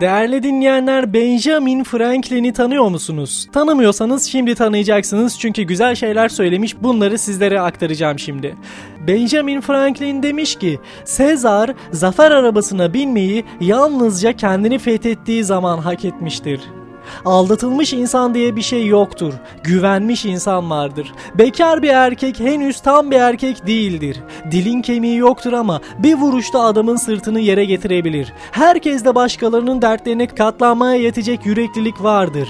Değerli dinleyenler Benjamin Franklin'i tanıyor musunuz? Tanımıyorsanız şimdi tanıyacaksınız çünkü güzel şeyler söylemiş bunları sizlere aktaracağım şimdi. Benjamin Franklin demiş ki Sezar zafer arabasına binmeyi yalnızca kendini fethettiği zaman hak etmiştir. Aldatılmış insan diye bir şey yoktur. Güvenmiş insan vardır. Bekar bir erkek henüz tam bir erkek değildir. Dilin kemiği yoktur ama bir vuruşta adamın sırtını yere getirebilir. Herkeste başkalarının dertlerine katlanmaya yetecek yüreklilik vardır.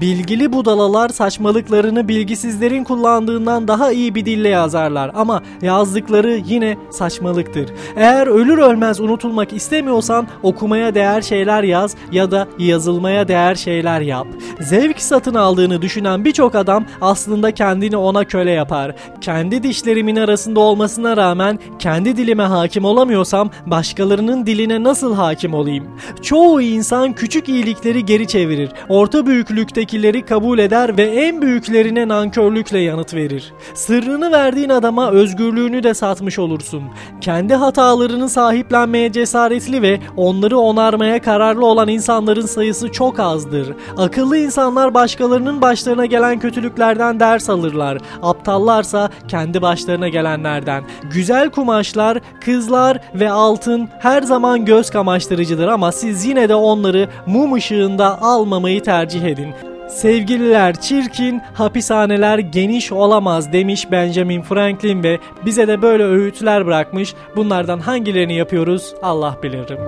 Bilgili budalalar saçmalıklarını bilgisizlerin kullandığından daha iyi bir dille yazarlar ama yazdıkları yine saçmalıktır. Eğer ölür ölmez unutulmak istemiyorsan okumaya değer şeyler yaz ya da yazılmaya değer şeyler yap. Zevk satın aldığını düşünen birçok adam aslında kendini ona köle yapar. Kendi dişlerimin arasında olmasına rağmen kendi dilime hakim olamıyorsam başkalarının diline nasıl hakim olayım? Çoğu insan küçük iyilikleri geri çevirir. Orta büyüklükte öncekileri kabul eder ve en büyüklerine nankörlükle yanıt verir. Sırrını verdiğin adama özgürlüğünü de satmış olursun. Kendi hatalarını sahiplenmeye cesaretli ve onları onarmaya kararlı olan insanların sayısı çok azdır. Akıllı insanlar başkalarının başlarına gelen kötülüklerden ders alırlar. Aptallarsa kendi başlarına gelenlerden. Güzel kumaşlar, kızlar ve altın her zaman göz kamaştırıcıdır ama siz yine de onları mum ışığında almamayı tercih edin. Sevgililer çirkin, hapishaneler geniş olamaz demiş Benjamin Franklin ve bize de böyle öğütler bırakmış. Bunlardan hangilerini yapıyoruz Allah bilirim.